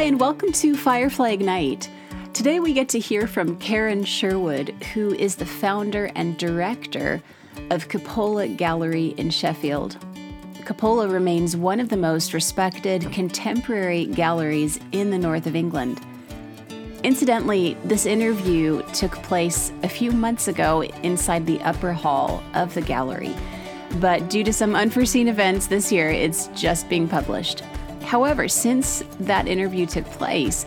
Hi, and welcome to Firefly Ignite. Today we get to hear from Karen Sherwood, who is the founder and director of Cupola Gallery in Sheffield. Cupola remains one of the most respected contemporary galleries in the north of England. Incidentally, this interview took place a few months ago inside the upper hall of the gallery, but due to some unforeseen events this year, it's just being published. However, since that interview took place,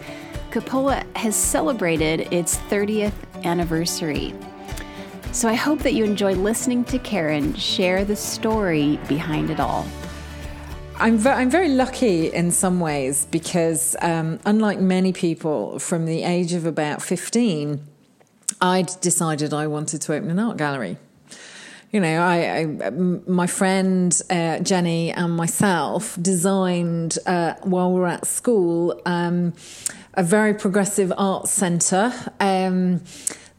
Cupola has celebrated its 30th anniversary. So I hope that you enjoy listening to Karen share the story behind it all. I'm, ve- I'm very lucky in some ways because, um, unlike many people from the age of about 15, I'd decided I wanted to open an art gallery you know, I, I my friend uh, Jenny and myself designed uh, while we were at school um, a very progressive art centre. Um,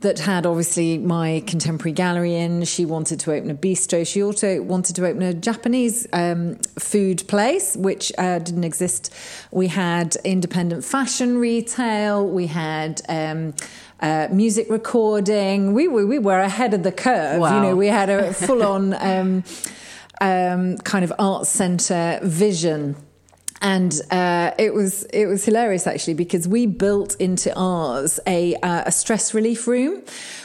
that had obviously my contemporary gallery in. She wanted to open a bistro. She also wanted to open a Japanese um, food place, which uh, didn't exist. We had independent fashion retail. We had um, uh, music recording. We were we were ahead of the curve. Wow. You know, we had a full on um, um, kind of art center vision. And uh, it was it was hilarious actually because we built into ours a uh, a stress relief room,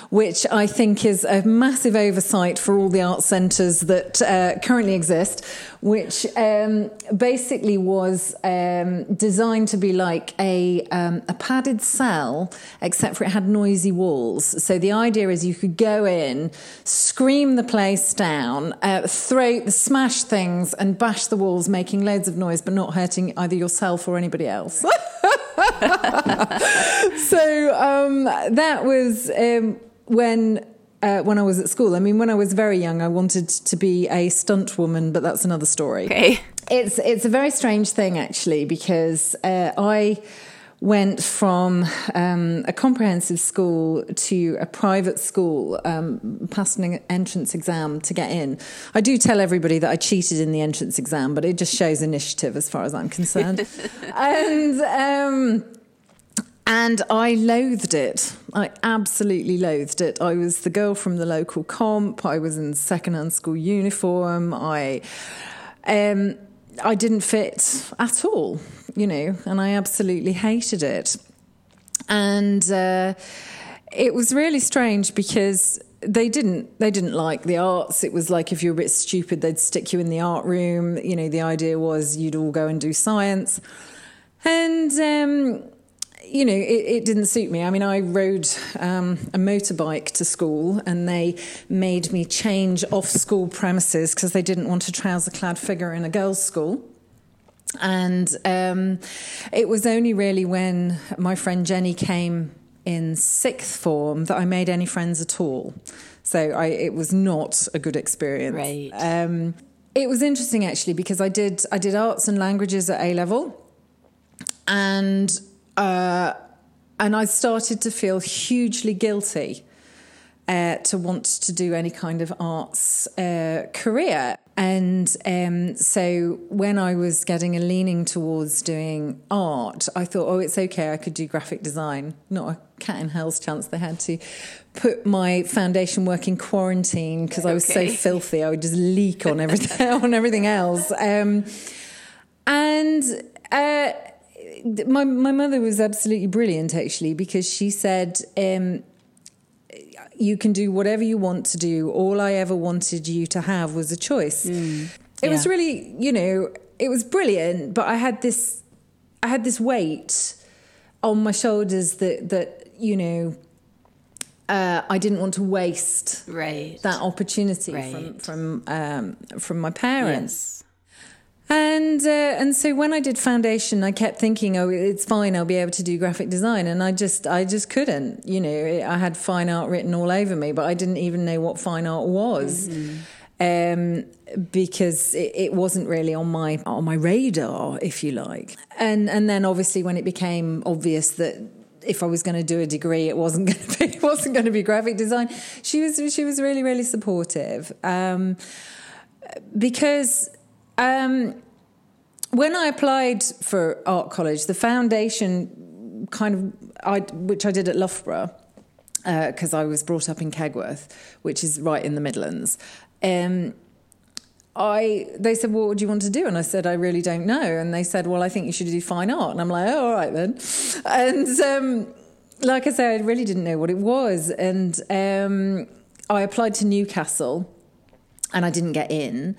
which I think is a massive oversight for all the art centres that uh, currently exist, which um, basically was um, designed to be like a, um, a padded cell, except for it had noisy walls. So the idea is you could go in, scream the place down, uh, throw, smash things, and bash the walls, making loads of noise, but not hurting either yourself or anybody else. so um, that was um, when uh, when I was at school. I mean, when I was very young, I wanted to be a stunt woman, but that's another story. Okay, it's it's a very strange thing actually because uh, I went from um, a comprehensive school to a private school, um, passed an entrance exam to get in. I do tell everybody that I cheated in the entrance exam, but it just shows initiative as far as I'm concerned. and um, and I loathed it. I absolutely loathed it. I was the girl from the local comp. I was in second-hand school uniform. I, um, I didn't fit at all, you know, and I absolutely hated it. And uh, it was really strange because they didn't they didn't like the arts it was like if you were a bit stupid they'd stick you in the art room you know the idea was you'd all go and do science and um, you know, it, it, didn't suit me. I mean, I rode um, a motorbike to school and they made me change off school premises because they didn't want a trouser clad figure in a girls' school. And um, it was only really when my friend Jenny came in sixth form that I made any friends at all. So I, it was not a good experience. Right. Um, it was interesting actually because I did I did arts and languages at A level, and uh, and I started to feel hugely guilty uh, to want to do any kind of arts uh, career. And um, so when I was getting a leaning towards doing art, I thought, oh, it's okay, I could do graphic design. Not a cat in hell's chance they had to put my foundation work in quarantine because I was okay. so filthy. I would just leak on everything on everything else. Um, and uh, my my mother was absolutely brilliant actually because she said um, you can do whatever you want to do all i ever wanted you to have was a choice mm. it yeah. was really you know it was brilliant but i had this i had this weight on my shoulders that that you know uh, I didn't want to waste right. that opportunity right. from from um, from my parents. Yes. And uh, and so when I did foundation, I kept thinking, oh, it's fine. I'll be able to do graphic design, and I just I just couldn't. You know, I had fine art written all over me, but I didn't even know what fine art was. Mm-hmm. Um, because it, it, wasn't really on my on my radar, if you like. And and then obviously when it became obvious that if I was going to do a degree, it wasn't going to be it wasn't going to be graphic design. She was she was really really supportive um, because um, when I applied for art college, the foundation kind of, I, which I did at Loughborough, because uh, I was brought up in Kegworth, which is right in the Midlands. Um, I they said, well, "What do you want to do?" And I said, "I really don't know." And they said, "Well, I think you should do fine art." And I'm like, oh, "All right then." And um, like I said, I really didn't know what it was, and um, I applied to Newcastle, and I didn't get in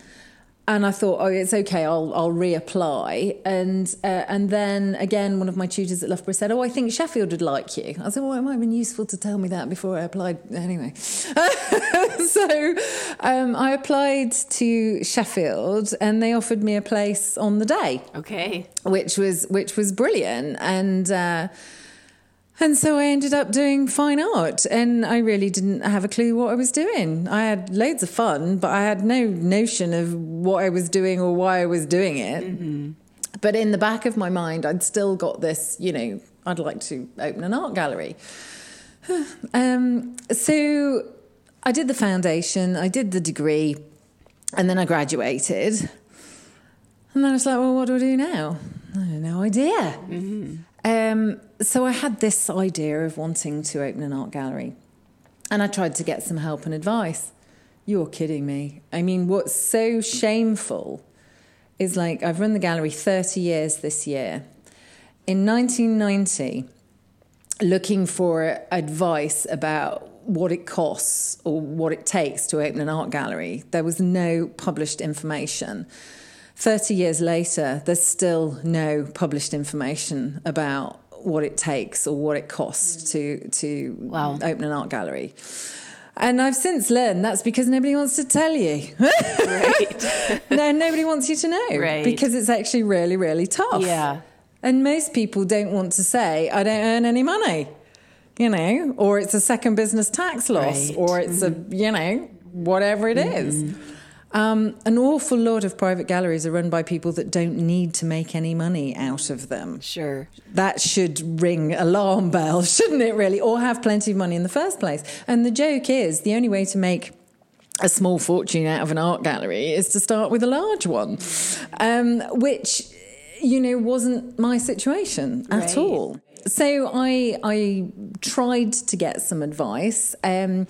and I thought, oh, it's okay, I'll I'll reapply. And uh, and then again, one of my tutors at Loughborough said, oh, I think Sheffield would like you. I said, well, it might have been useful to tell me that before I applied. Anyway, so um, I applied to Sheffield, and they offered me a place on the day. Okay, which was which was brilliant, and. Uh, and so I ended up doing fine art, and I really didn't have a clue what I was doing. I had loads of fun, but I had no notion of what I was doing or why I was doing it. Mm-hmm. But in the back of my mind, I'd still got this, you know, I'd like to open an art gallery. um, so I did the foundation, I did the degree, and then I graduated. And then I was like, well, what do I do now? I have no idea. Mm-hmm. Um, so I had this idea of wanting to open an art gallery, and I tried to get some help and advice. You're kidding me. I mean, what's so shameful is like I've run the gallery 30 years this year. In 1990, looking for advice about what it costs or what it takes to open an art gallery, there was no published information. 30 years later, there's still no published information about what it takes or what it costs to, to wow. open an art gallery. And I've since learned that's because nobody wants to tell you. right. no, nobody wants you to know. Right. Because it's actually really, really tough. Yeah. And most people don't want to say, I don't earn any money, you know, or it's a second business tax loss, right. or it's mm-hmm. a, you know, whatever it mm-hmm. is. Um, an awful lot of private galleries are run by people that don't need to make any money out of them. Sure. That should ring alarm bells, shouldn't it, really? Or have plenty of money in the first place. And the joke is the only way to make a small fortune out of an art gallery is to start with a large one, um, which, you know, wasn't my situation at all. So I I tried to get some advice. Um,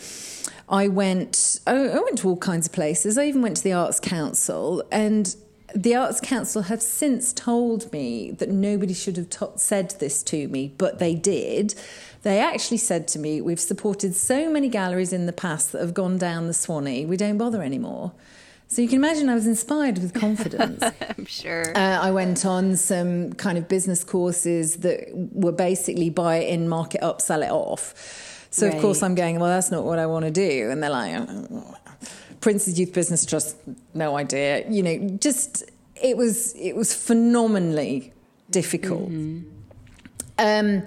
I went, I went to all kinds of places. I even went to the Arts Council, and the Arts Council have since told me that nobody should have t- said this to me, but they did. They actually said to me, We've supported so many galleries in the past that have gone down the Swanee, we don't bother anymore. So you can imagine I was inspired with confidence. I'm sure. Uh, I went on some kind of business courses that were basically buy it in, mark it up, sell it off. So right. of course I'm going, well, that's not what I want to do. And they're like, oh, Prince's Youth Business Trust, no idea. You know, just it was it was phenomenally difficult. Mm-hmm. Um,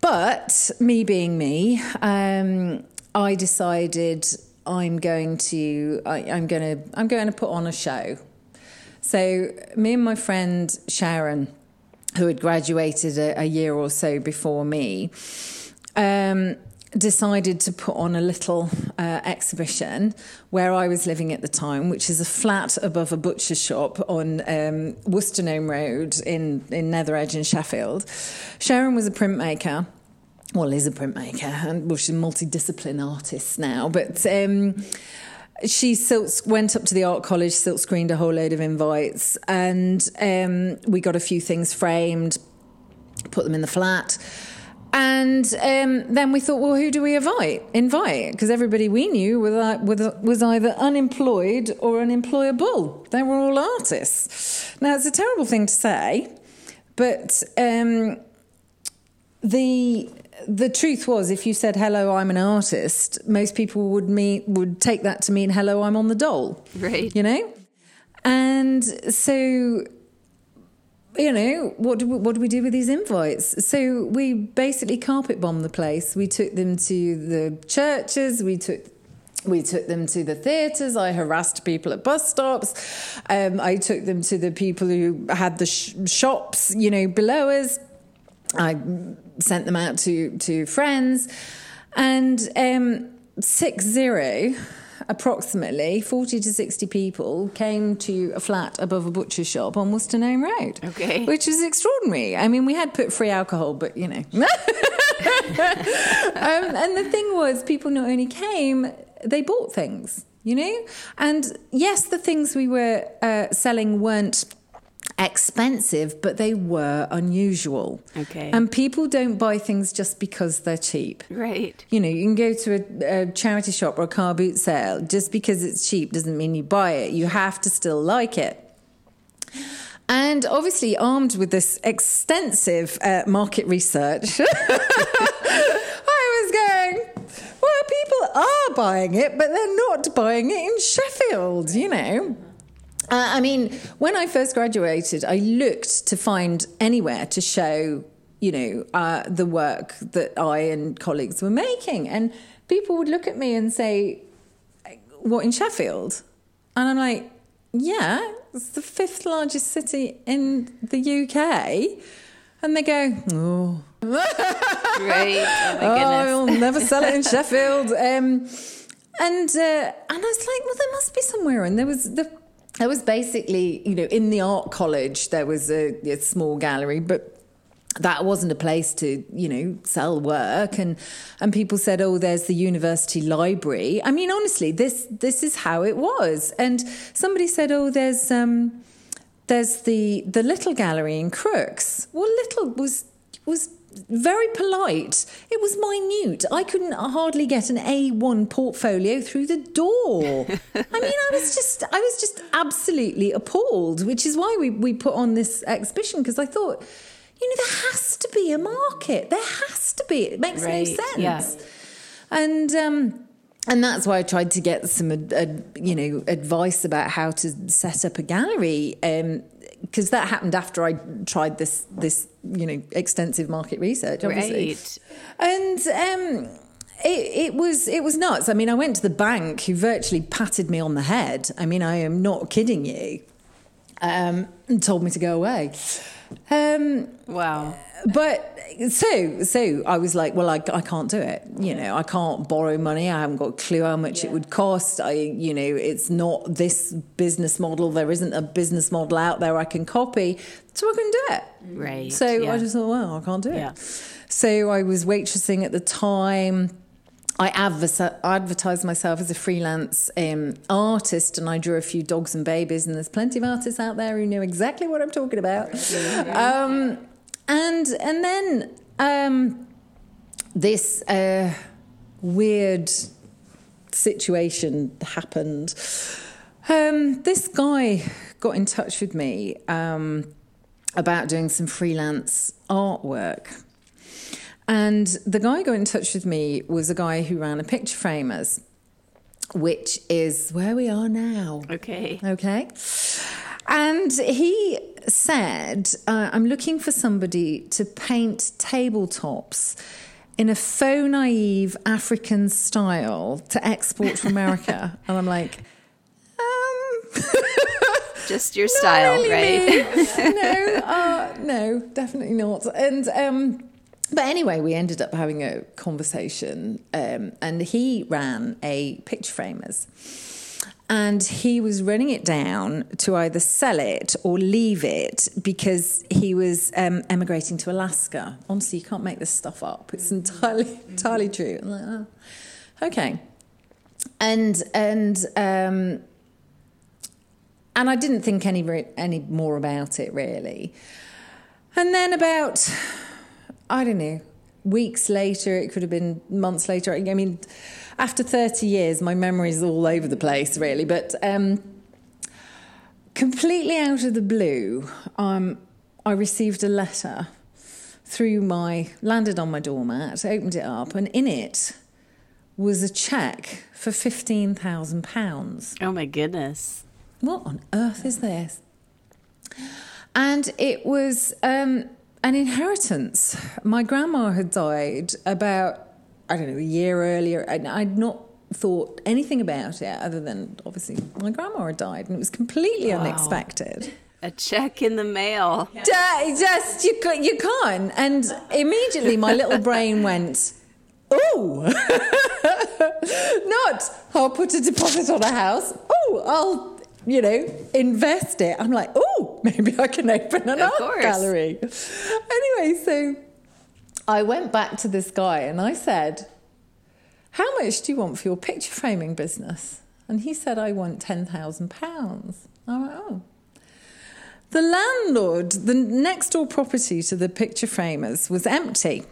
but me being me, um, I decided I'm going to I, I'm going to I'm going to put on a show. So me and my friend Sharon, who had graduated a, a year or so before me. Um, decided to put on a little uh, exhibition where I was living at the time, which is a flat above a butcher shop on um, Wostenholm Road in, in Nether Edge in Sheffield. Sharon was a printmaker. Well, is a printmaker, and well, she's a multidiscipline artist now. But um, she silk, went up to the art college, silk screened a whole load of invites, and um, we got a few things framed, put them in the flat. And um, then we thought, well, who do we invite? Invite because everybody we knew was, was either unemployed or unemployable. They were all artists. Now it's a terrible thing to say, but um, the the truth was, if you said hello, I'm an artist, most people would mean would take that to mean hello, I'm on the dole. Right. You know, and so you know, what do we, what do we do with these invites? So we basically carpet bombed the place. We took them to the churches. We took we took them to the theatres. I harassed people at bus stops. Um, I took them to the people who had the sh- shops, you know, below us. I sent them out to to friends, and um, six zero approximately 40 to 60 people came to a flat above a butcher shop on Worcester Road. Okay. Which is extraordinary. I mean, we had put free alcohol, but you know. um, and the thing was, people not only came, they bought things, you know? And yes, the things we were uh, selling weren't expensive, but they were unusual. Okay. And people don't buy things just because they're cheap. Right. You know, you can go to a, a, charity shop or a car boot sale. Just because it's cheap doesn't mean you buy it. You have to still like it. And obviously, armed with this extensive uh, market research, I was going, well, people are buying it, but they're not buying it in Sheffield, you know. Uh, I mean, when I first graduated, I looked to find anywhere to show, you know, uh, the work that I and colleagues were making. And people would look at me and say, What, in Sheffield? And I'm like, Yeah, it's the fifth largest city in the UK. And they go, Oh. Great. Oh, my oh. I'll never sell it in Sheffield. Um, and uh, and I was like, well, there must be somewhere. And there was the there was basically, you know, in the art college there was a, a small gallery, but that wasn't a place to you know sell work. And and people said oh there's the university library. I mean honestly this this is how it was. And somebody said oh there's um there's the the little gallery in Crookes. Well little was was very polite. It was minute. I couldn't hardly get an A1 portfolio through the door. I mean, I was just I was just absolutely appalled, which is why we, we put on this exhibition because I thought, you know, there has to be a market. There has to be. It makes Right, no sense. yeah. And um and that's why I tried to get some, uh, you know, advice about how to set up a gallery, because that happened after I tried this, this, you know, extensive market research, obviously. Right. And um, it, it was it was nuts. I mean, I went to the bank, who virtually patted me on the head. I mean, I am not kidding you, um, and told me to go away. Um, Wow. but so so I was like, well, I, I can't do it. You know, I can't borrow money. I haven't got a clue how much it would cost. I, you know, it's not this business model. There isn't a business model out there I can copy, so I couldn't do it. Right. So yeah. I just thought, well, I can't do it. So I was waitressing at the time. I adver- advertised myself as a freelance um, artist and I drew a few dogs and babies, and there's plenty of artists out there who know exactly what I'm talking about. Um, and, and then um, this uh, weird situation happened. Um, this guy got in touch with me um, about doing some freelance artwork. And the guy got in touch with me was a guy who ran a picture framers, which is where we are now. Okay. Okay. And he said, uh, I'm looking for somebody to paint tabletops in a faux naive African style to export to America. and I'm like, um, Just your style, not right? no, uh, no, definitely not. And um, but anyway, we ended up having a conversation, um, and he ran a picture framers. And he was running it down to either sell it or leave it because he was um, emigrating to Alaska. Honestly, you can't make this stuff up. It's entirely, entirely true. Like, oh, okay. And and um, and I didn't think any any more about it really. And then about I don't know weeks later, it could have been months later. I mean, after thirty years, my memory is all over the place really. But um, completely out of the blue, um, I received a letter through my landed on my doormat, opened it up, and in it was a cheque for fifteen thousand pounds Oh my goodness. what on earth is this? And it was um, an inheritance. My grandma had died about, I don't know, a year earlier, and I'd not thought anything about it other than obviously my grandma had died, and it was completely unexpected. A check in the mail. Ju- Just you, you can't. And immediately my little brain went, oh, not I'll put a deposit on a house. Oh, I'll you know, invest it. I'm like, oh, maybe I can open an Of art course. gallery. Anyway, so I went back to this guy and I said, How much do you want for your picture framing business? And he said, I want £10,000. I went, Oh. The landlord, the next door property to the picture framers was empty.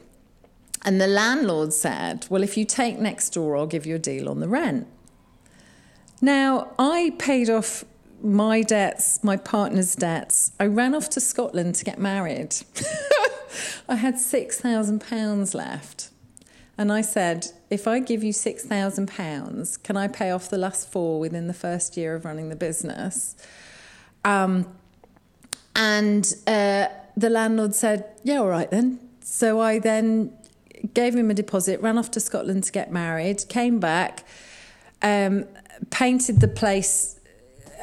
And the landlord said, Well, if you take next door, I'll give you a deal on the rent. Now, I paid off my debts, my partner's debts. I ran off to Scotland to get married. I had £6,000 left. And I said, if I give you £6,000, can I pay off the last four within the first year of running the business? Um, and uh, the landlord said, yeah, all right then. So I then gave him a deposit, ran off to Scotland to get married, came back, um, painted the place,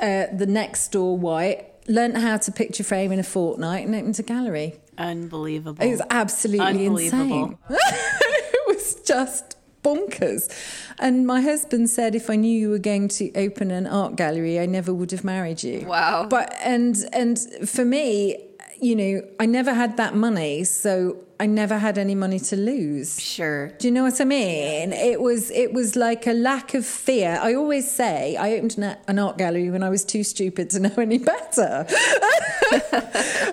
uh, the next door white, learnt how to picture frame in a fortnight, and opened a gallery. Unbelievable. It was absolutely Unbelievable. insane. it was just bonkers. And my husband said if I knew you were going to open an art gallery, I never would have married you. Wow. But and and for me, you know, I never had that money, so I never had any money to lose. Sure. Do you know what I mean? It was it was like a lack of fear. I always say I opened an, art gallery when I was too stupid to know any better.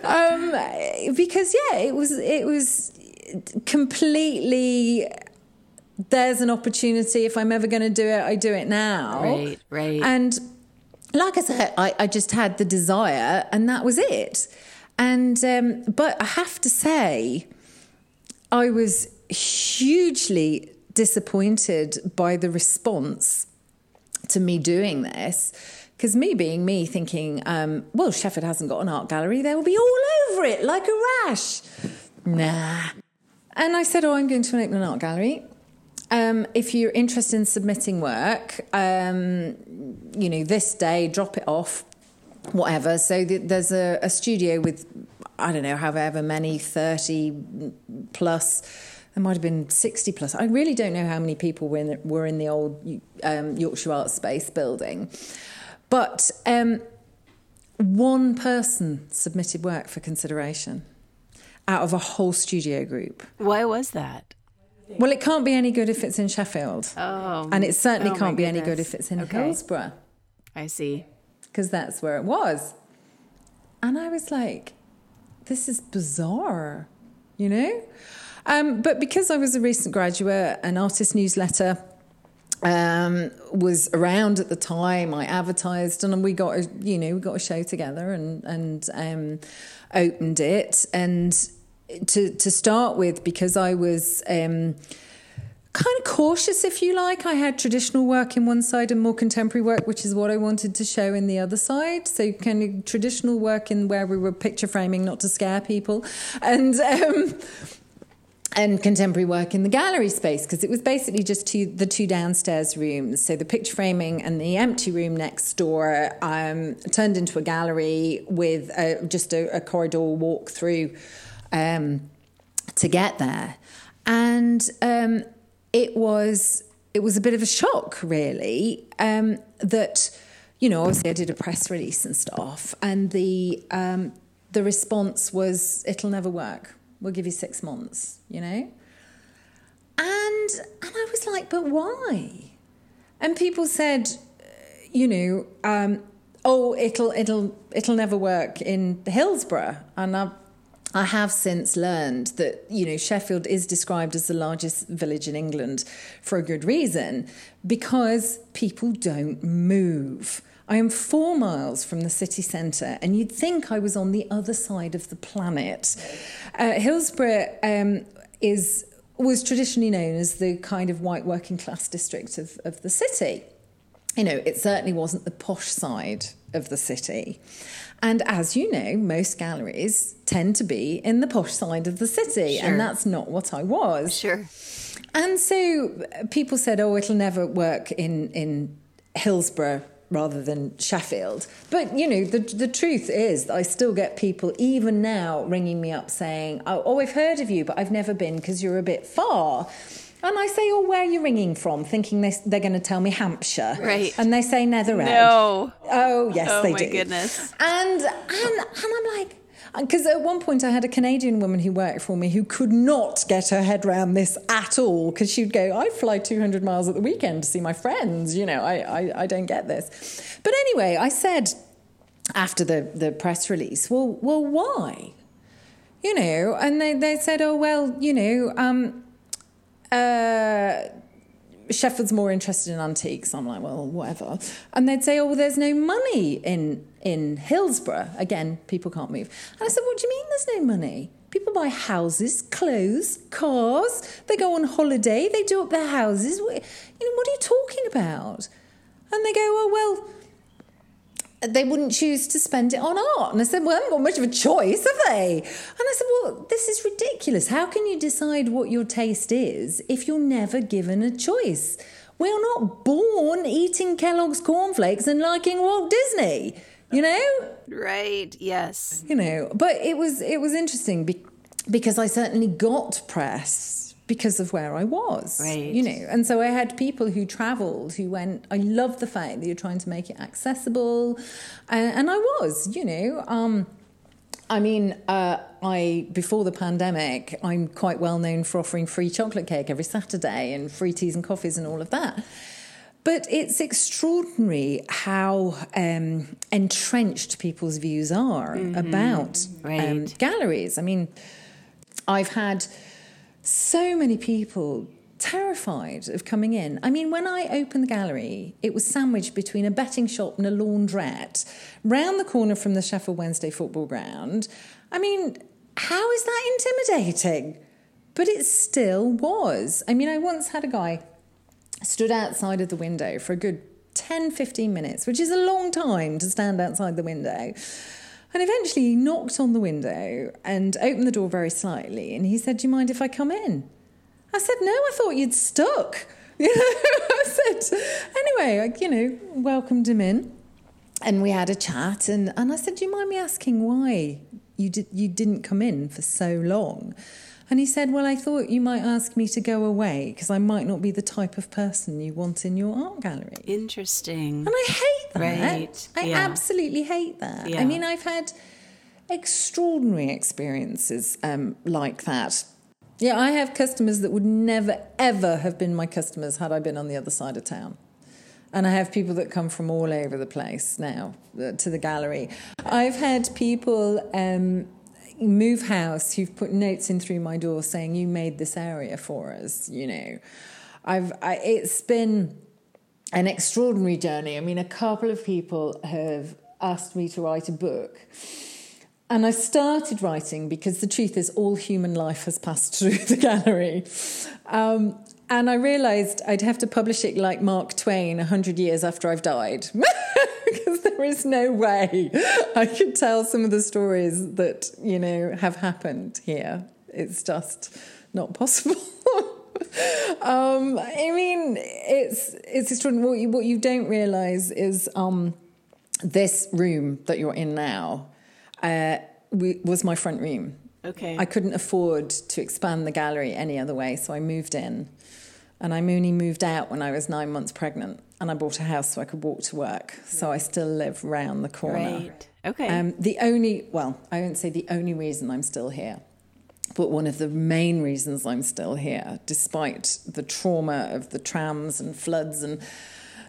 um, because yeah, it was it was completely. There's an opportunity. If I'm ever going to do it, I do it now. Right, right. And like I said, I, I just had the desire, and that was it. And um, but I have to say, I was hugely disappointed by the response to me doing this. Because me being me, thinking, um, well, Sheffield hasn't got an art gallery, they will be all over it like a rash. Nah. And I said, oh, I'm going to an art gallery. Um, if you're interested in submitting work, um, you know, this day, drop it off, whatever. So th- there's a, a studio with, I don't know, however many, 30 plus. There might have been 60 plus. I really don't know how many people were in the, were in the old um, Yorkshire Art Space building. But um, one person submitted work for consideration out of a whole studio group. Why was that? Well, it can't be any good if it's in Sheffield. Oh. And it certainly oh can't be any good if it's in Okay. Hillsborough, I see. Because that's where it was. And I was like, this is bizarre, you know? Um, but because I was a recent graduate, an artist newsletter um, was around at the time. I advertised, and we got a you know we got a show together and and um, opened it. And to to start with, because I was. Um, kind of cautious, if you like. I had traditional work in one side and more contemporary work, which is what I wanted to show in the other side. So, kind of traditional work in where we were picture framing, not to scare people, and um, and contemporary work in the gallery space because it was basically just two, the two downstairs rooms. So the picture framing and the empty room next door um, turned into a gallery with a, just a, a corridor walk through um, to get there, and um, it was it was a bit of a shock, really, um, that you know obviously I did a press release and stuff, and the um, the response was it'll never work. We'll give you six months, you know. And and I was like, but why? And people said, you know, um, oh, it'll it'll it'll never work in Hillsborough, and I've. I have since learned that you know Sheffield is described as the largest village in England for a good reason because people don't move. I am four miles from the city centre, and you'd think I was on the other side of the planet. Uh, Hillsborough um, is was traditionally known as the kind of white working class district of, of the city. You know, it certainly wasn't the posh side of the city. And as you know, most galleries tend to be in the posh side of the city, Sure. and that's not what I was. Sure. And so uh, people said, oh, it'll never work in, in Hillsborough rather than Sheffield. But, you know, the, the truth is I still get people, even now, ringing me up saying, oh, oh I've heard of you, but I've never been because you're a bit far. And I say, oh, where are you ringing from? Thinking they, they're going to tell me Hampshire. Right. And they say Nether Edge. No. Oh, yes, Oh they do. Oh my goodness. And, and, and I'm like, because at one point I had a Canadian woman who worked for me who could not get her head around this at all because she'd go, I fly 200 miles at the weekend to see my friends. You know, I, I, I don't get this. But anyway, I said after the, the press release, well, well, why? You know, and they, they said, oh, well, you know, um, uh, Sheffield's more interested in antiques. I'm like, well, whatever. And they'd say, oh, well, there's no money in in Hillsborough. Again, people can't move. And I said, what do you mean there's no money? People buy houses, clothes, cars. They go on holiday. They do up their houses. What, you know, what are you talking about? And they go, oh, well, they wouldn't choose to spend it on art. And I said, well, I haven't got much of a choice, have they? And I said, well, this is ridiculous. How can you decide what your taste is if you're never given a choice? We are not born eating Kellogg's cornflakes and liking Walt Disney, you know? Right. Yes. You know, but it was it was interesting be- because I certainly got press because of where I was. Right. You know, and so I had people who travelled who went, I love the fact that you're trying to make it accessible. And, and I was, you know. Um, I mean, uh, I before the pandemic, I'm quite well known for offering free chocolate cake every Saturday and free teas and coffees and all of that. But it's extraordinary how um, entrenched people's views are about um, galleries. I mean, I've had so many people terrified of coming in. I mean, when I opened the gallery, it was sandwiched between a betting shop and a laundrette, round the corner from the Sheffield Wednesday football ground. I mean, how is that intimidating? But it still was. I mean, I once had a guy stood outside of the window for a good 10, 15 minutes, which is a long time to stand outside the window. And eventually he knocked on the window and opened the door very slightly. And he said, Do you mind if I come in? I said, No, I thought you'd stuck. You know, I said, Anyway, I, you know, welcomed him in. And we had a chat. And, and I said, Do you mind me asking why you, did, you didn't come in for so long? And he said, Well, I thought you might ask me to go away because I might not be the type of person you want in your art gallery. Interesting. And I hate that. Right, I yeah. absolutely hate that. Yeah. I mean, I've had extraordinary experiences um, like that. Yeah, I have customers that would never, ever have been my customers had I been on the other side of town. And I have people that come from all over the place now uh, to the gallery. I've had people um, move house who've put notes in through my door saying, You made this area for us, you know. I've, I, it's been an extraordinary journey. I mean, a couple of people have asked me to write a book. And I started writing because the truth is, all human life has passed through the gallery. Um, and I realized I'd have to publish it like Mark Twain 100 years after I've died. because there is no way I could tell some of the stories that, you know, have happened here. It's just not possible. um, I mean, it's it's extraordinary. What you, what you don't realize is um, this room that you're in now uh, we, was my front room. Okay. I couldn't afford to expand the gallery any other way, so I moved in. And I only moved out when I was nine months pregnant, and I bought a house so I could walk to work. So I still live round the corner. Right. Okay. Um, the only, well, I won't say the only reason I'm still here, but one of the main reasons I'm still here, despite the trauma of the trams and floods and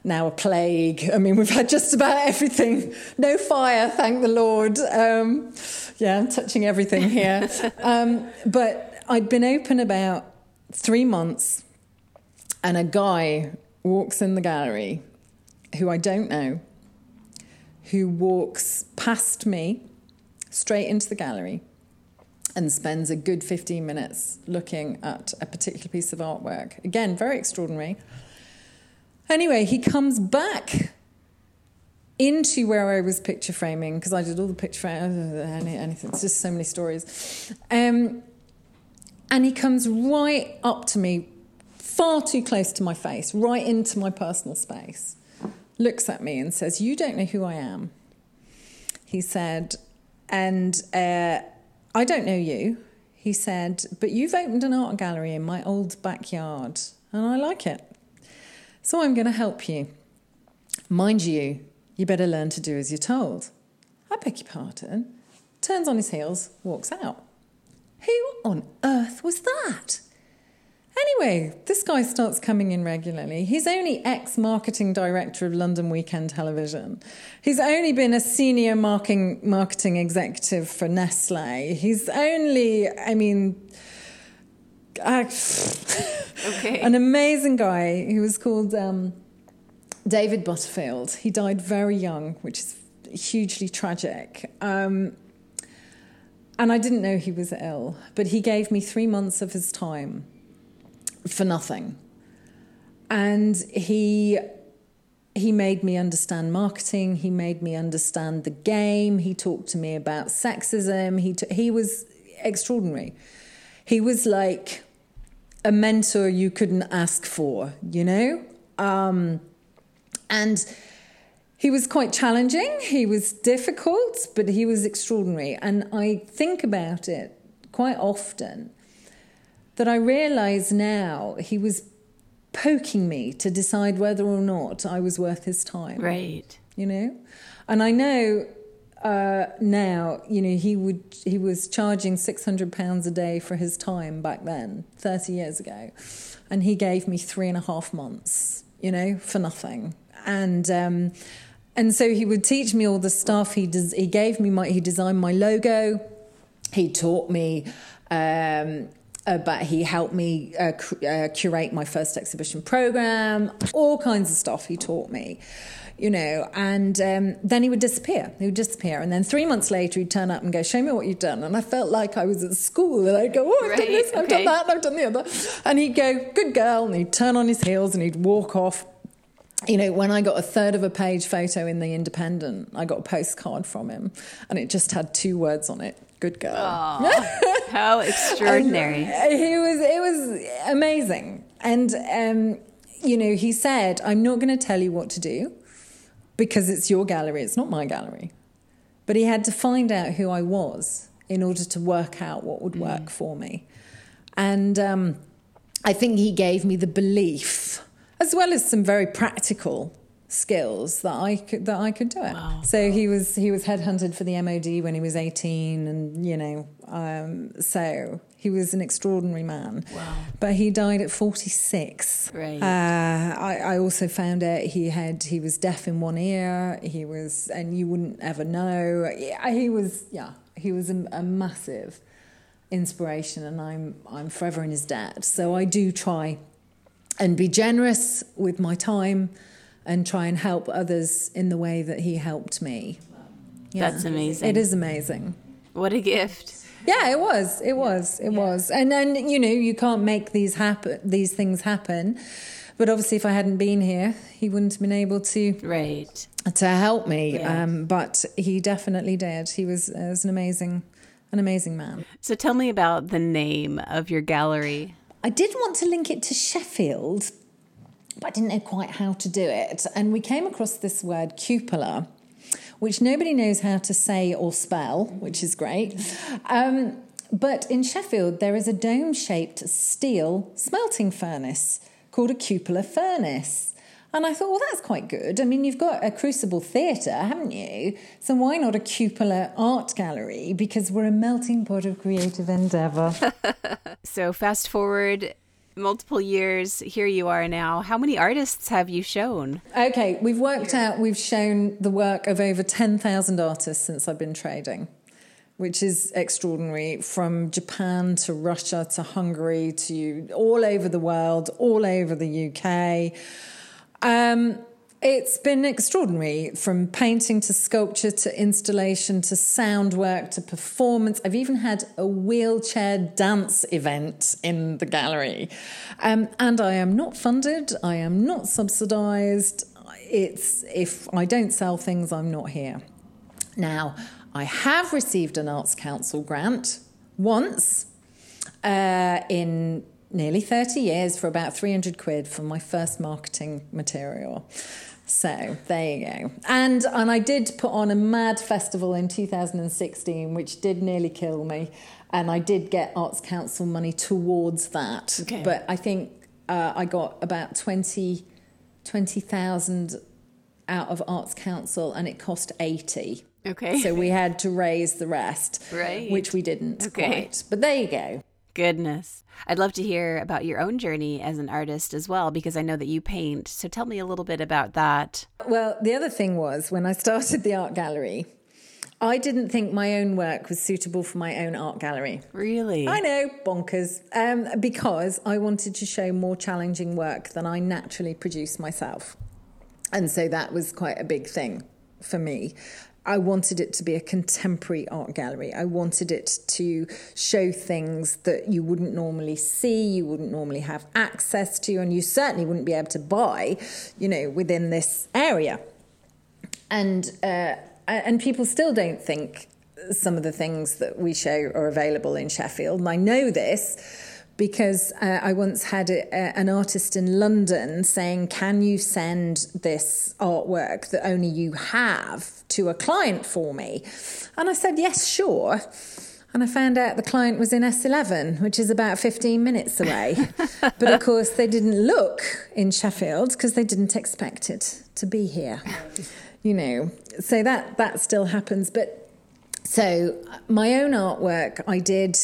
now a plague. I mean, we've had just about everything. No fire, thank the Lord. Um, yeah, I'm touching everything here. um, but I'd been open about three months, and a guy walks in the gallery who I don't know, who walks past me straight into the gallery and spends a good 15 minutes looking at a particular piece of artwork. Again, very extraordinary. Anyway, he comes back into where I was picture framing because I did all the picture framing, anything. It's just so many stories. Um, and he comes right up to me, far too close to my face, right into my personal space, looks at me and says, You don't know who I am. He said, And uh, I don't know you. he said, But you've opened an art gallery in my old backyard, and I like it. So I'm going to help you. Mind you, you better learn to do as you're told. I beg your pardon. Turns on his heels, walks out. Who on earth was that? Anyway, this guy starts coming in regularly. He's only ex marketing director of London Weekend Television. He's only been a senior marketing, marketing executive for Nestle. He's only, I mean, uh, okay. an amazing guy. He was called um, David Butterfield. He died very young, which is hugely tragic. Um, and I didn't know he was ill, but he gave me three months of his time for nothing. And he he made me understand marketing. He made me understand the game. He talked to me about sexism. He t- he was extraordinary. He was like a mentor you couldn't ask for, you know. Um, and he was quite challenging. He was difficult, but he was extraordinary. And I think about it quite often that I realize now he was poking me to decide whether or not I was worth his time. Right. You know? And I know uh, now, you know, he would he was charging six hundred pounds a day for his time back then, thirty years ago, and he gave me three and a half months, you know, for nothing. And um, and so he would teach me all the stuff. He does. He gave me my. He designed my logo. He taught me. Um, uh, but he helped me uh, cu- uh, curate my first exhibition program, all kinds of stuff he taught me, you know. And um, then he would disappear. He would disappear. And then three months later, he'd turn up and go, Show me what you've done. And I felt like I was at school. And I'd go, Oh, I've Right, done this, I've done that, and I've done the other. And he'd go, Good girl. And he'd turn on his heels and he'd walk off. You know, when I got a third of a page photo in The Independent, I got a postcard from him and it just had two words on it Good girl. How extraordinary. And he was it was amazing. And um, you know, he said, I'm not gonna tell you what to do because it's your gallery, it's not my gallery. But he had to find out who I was in order to work out what would work for me. And um, I think he gave me the belief, as well as some very practical skills that I could that I could do it. So he was he was headhunted for the MOD when he was 18 and you know um, so he was an extraordinary man. Wow. But he died at 46. Right. Uh, I, I also found out he had he was deaf in one ear. He was and you wouldn't ever know. He was yeah, he was a, a massive inspiration and I'm I'm forever in his debt. So I do try and be generous with my time and try and help others in the way that he helped me. Yeah. That's amazing. It is amazing. What a gift. Yeah, it was. It was. It was. And then you know you can't make these happen. These things happen. But obviously, if I hadn't been here, he wouldn't have been able to Right. to help me. Yeah. Um, but he definitely did. He was, uh, was an amazing, an amazing man. So tell me about the name of your gallery. I did want to link it to Sheffield, but I didn't know quite how to do it. And we came across this word cupola, which nobody knows how to say or spell, which is great. Um, but in Sheffield, there is a dome shaped steel smelting furnace called a cupola furnace. And I thought, well, that's quite good. I mean, you've got a Crucible Theatre, haven't you? So why not a cupola art gallery? Because we're a melting pot of creative endeavour. So fast forward multiple years, here you are now. How many artists have you shown? Okay, we've worked out, we've shown the work of over 10,000 artists since I've been trading, which is extraordinary. From Japan to Russia to Hungary to all over the world, all over the UK. Um, it's been extraordinary from painting to sculpture to installation to sound work to performance. I've even had a wheelchair dance event in the gallery. Um, and I am not funded, I am not subsidized. It's if I don't sell things, I'm not here. Now, I have received an Arts Council grant once uh, in nearly 30 years for about 300 quid for my first marketing material. So there you go. And and I did put on a mad festival in 2016, which did nearly kill me. And I did get Arts Council money towards that. Okay. But I think uh, I got about 20 20,000 out of Arts Council and it cost 80. Okay. So we had to raise the rest. Right. Which we didn't Okay. quite. But there you go. Goodness. I'd love to hear about your own journey as an artist as well, because I know that you paint. So tell me a little bit about that. Well, the other thing was when I started the art gallery, I didn't think my own work was suitable for my own art gallery. Really? I know, bonkers. Um, because I wanted to show more challenging work than I naturally produce myself. And so that was quite a big thing for me. I wanted it to be a contemporary art gallery. I wanted it to show things that you wouldn't normally see, you wouldn't normally have access to, and you certainly wouldn't be able to buy, you know, within this area. And uh, and people still don't think some of the things that we show are available in Sheffield. And I know this because uh, I once had a, a, an artist in London saying, Can you send this artwork that only you have to a client for me? And I said, Yes, sure. And I found out the client was in S11, which is about 15 minutes away. but of course, they didn't look in Sheffield because they didn't expect it to be here. You know, so that that still happens. But so my own artwork, I did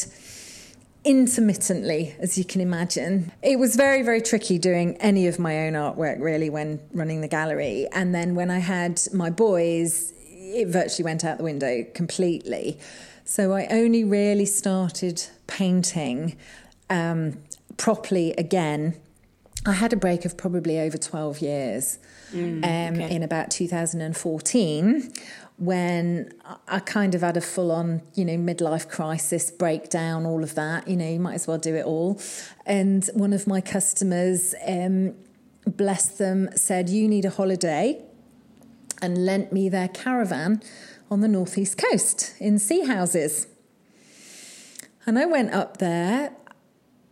intermittently, as you can imagine. It was very, very tricky doing any of my own artwork really when running the gallery. And then when I had my boys, it virtually went out the window completely. So I only really started painting um, properly again. I had a break of probably over 12 years um, okay. in about 2014 when I kind of had a full on, you know, midlife crisis, breakdown, all of that. You know, you might as well do it all. And one of my customers, um, bless them, said, You need a holiday and lent me their caravan on the northeast coast in Seahouses. And I went up there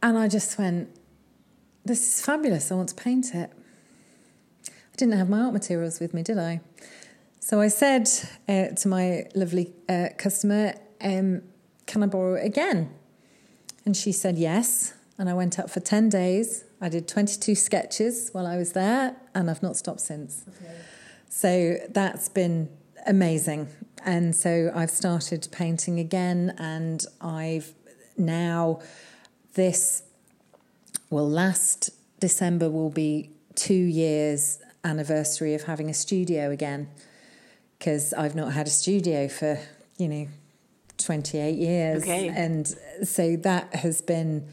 and I just went, This is fabulous. I want to paint it. I didn't have my art materials with me, did I? So I said uh, to my lovely uh, customer, um, Can I borrow it again? And she said yes. And I went up for 10 days. I did 22 sketches while I was there, and I've not stopped since. So that's been amazing. And so I've started painting again, and I've now, this, well, last December will be two years anniversary of having a studio again because I've not had a studio for, you know, 28 years. Okay. And so that has been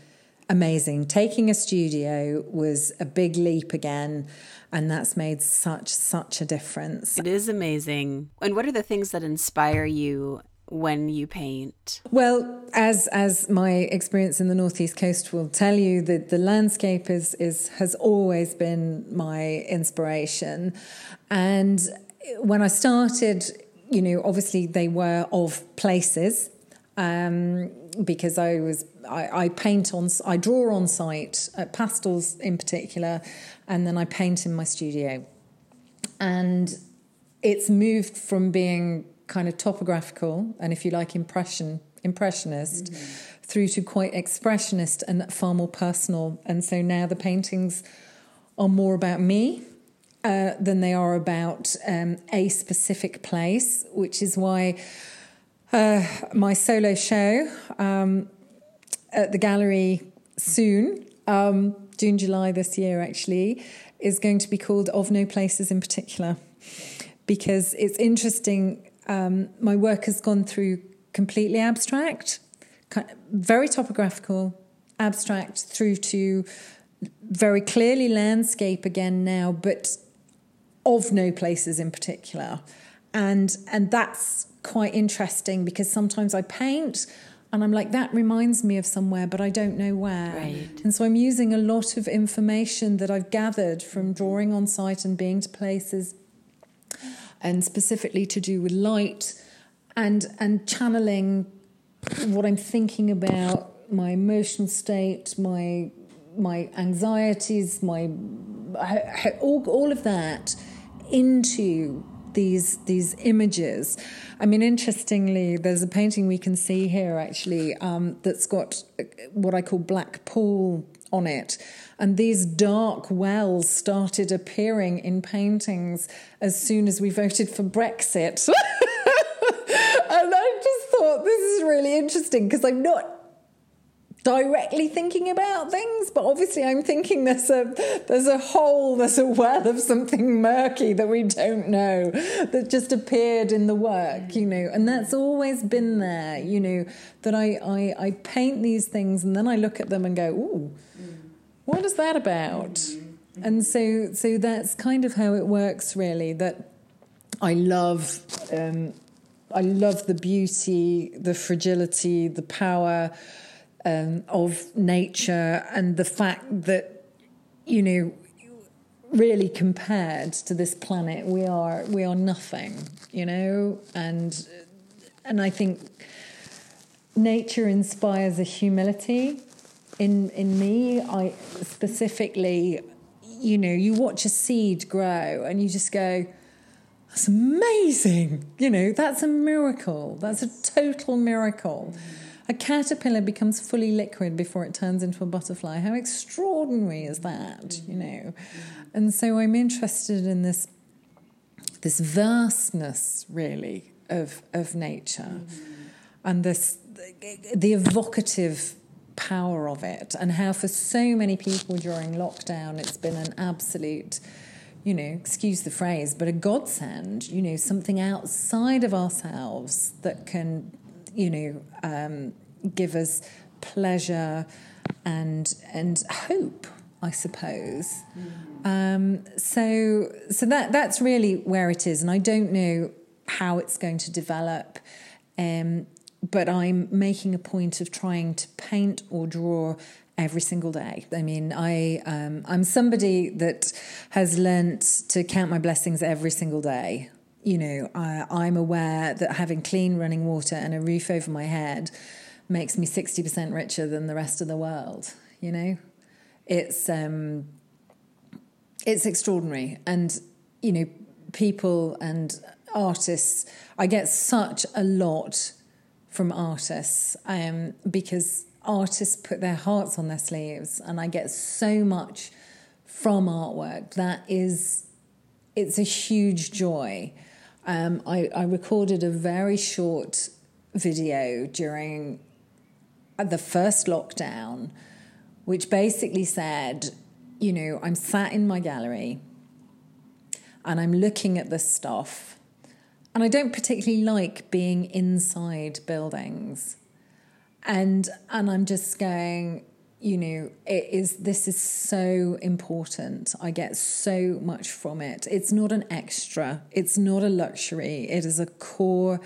amazing. Taking a studio was a big leap again, and that's made such, such a difference. It is amazing. And what are the things that inspire you when you paint? Well, as as my experience in the northeast coast will tell you, that the landscape is is has always been my inspiration, and when I started, you know, obviously they were of places. Um, because I was, I, I paint on, I draw on site, uh, pastels in particular, and then I paint in my studio. And it's moved from being kind of topographical and, if you like, impression impressionist, through to quite expressionist and far more personal. And so now the paintings are more about me uh, than they are about um, a specific place, which is why uh, my solo show um, at the gallery soon, um, June, July this year actually, is going to be called Of No Places in Particular. Because it's interesting, um, my work has gone through completely abstract, very topographical, abstract, through to very clearly landscape again now, but of no places in particular. And and that's quite interesting because sometimes I paint and I'm like, that reminds me of somewhere, but I don't know where. Right. And so I'm using a lot of information that I've gathered from drawing on site and being to places and specifically to do with light and and channeling what I'm thinking about, my emotional state, my my anxieties, my all, all of that into these these images. I mean, interestingly, there's a painting we can see here actually um, that's got what I call black pool on it. And these dark wells started appearing in paintings as soon as we voted for Brexit. and I just thought this is really interesting because I'm not directly thinking about things, but obviously I'm thinking there's a there's a hole, there's a well of something murky that we don't know that just appeared in the work, you know, and that's always been there, you know, that I I, I paint these things and then I look at them and go, ooh, what is that about? And so so that's kind of how it works really. That I love um, I love the beauty, the fragility, the power um, of nature and the fact that, you know, really compared to this planet, we are we are nothing, you know, and and I think nature inspires a humility in in me. I specifically, you know, you watch a seed grow and you just go. That's amazing. You know, that's a miracle. That's a total miracle. Mm-hmm a caterpillar becomes fully liquid before it turns into a butterfly. How extraordinary is that, you know? And so I'm interested in this this vastness really of of nature and this the evocative power of it and how for so many people during lockdown it's been an absolute you know, excuse the phrase, but a godsend, you know, something outside of ourselves that can you know, um, give us pleasure and and hope, I suppose. Mm. Um, so so that that's really where it is, and I don't know how it's going to develop. Um, but I'm making a point of trying to paint or draw every single day. I mean, I um, I'm somebody that has learnt to count my blessings every single day you know, I, I'm aware that having clean running water and a roof over my head makes me 60% richer than the rest of the world, you know? It's, um, it's extraordinary. And, you know, people and artists, I get such a lot from artists um, because artists put their hearts on their sleeves and I get so much from artwork that is, it's a huge joy. Um, I, I recorded a very short video during the first lockdown, which basically said, you know, I'm sat in my gallery and I'm looking at this stuff, and I don't particularly like being inside buildings. And and I'm just going, you know it is this is so important. I get so much from it. It's not an extra. It's not a luxury. It is a core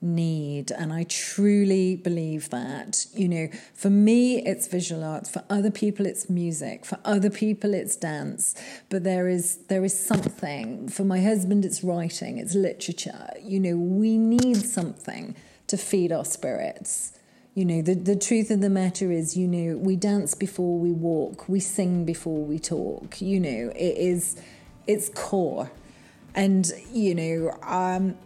need. And i truly believe that. You know for me it's visual arts for other people it's music. For other people it's dance. But there is there is something. For my husband it's writing. It's literature. You know we need something to feed our spirits you know, the, the truth of the matter is, you know, we dance before we walk, we sing before we talk, you know, it is, it's core. And, you know, um,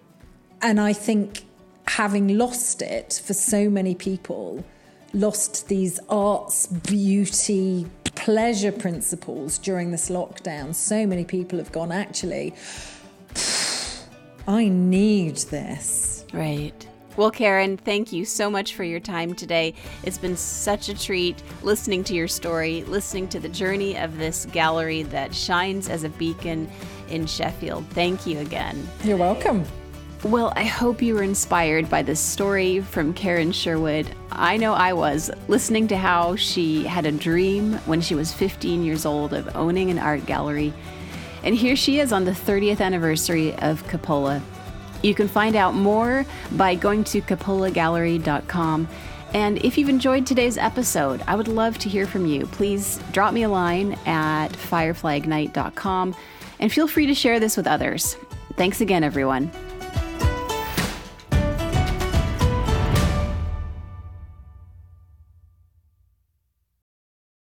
and I think having lost it for so many people, lost these arts, beauty, pleasure principles during this lockdown, so many people have gone, actually, I need this. Right. Well, Karen, thank you so much for your time today. It's been such a treat listening to your story, listening to the journey of this gallery that shines as a beacon in Sheffield. Thank you again. You're welcome. Well, I hope you were inspired by this story from Karen Sherwood. I know I was, listening to how she had a dream when she was 15 years old of owning an art gallery. And here she is on the 30th anniversary of Cupola. You can find out more by going to cupolagallery.com. And if you've enjoyed today's episode, I would love to hear from you. Please drop me a line at fireflyignite.com and feel free to share this with others. Thanks again, everyone.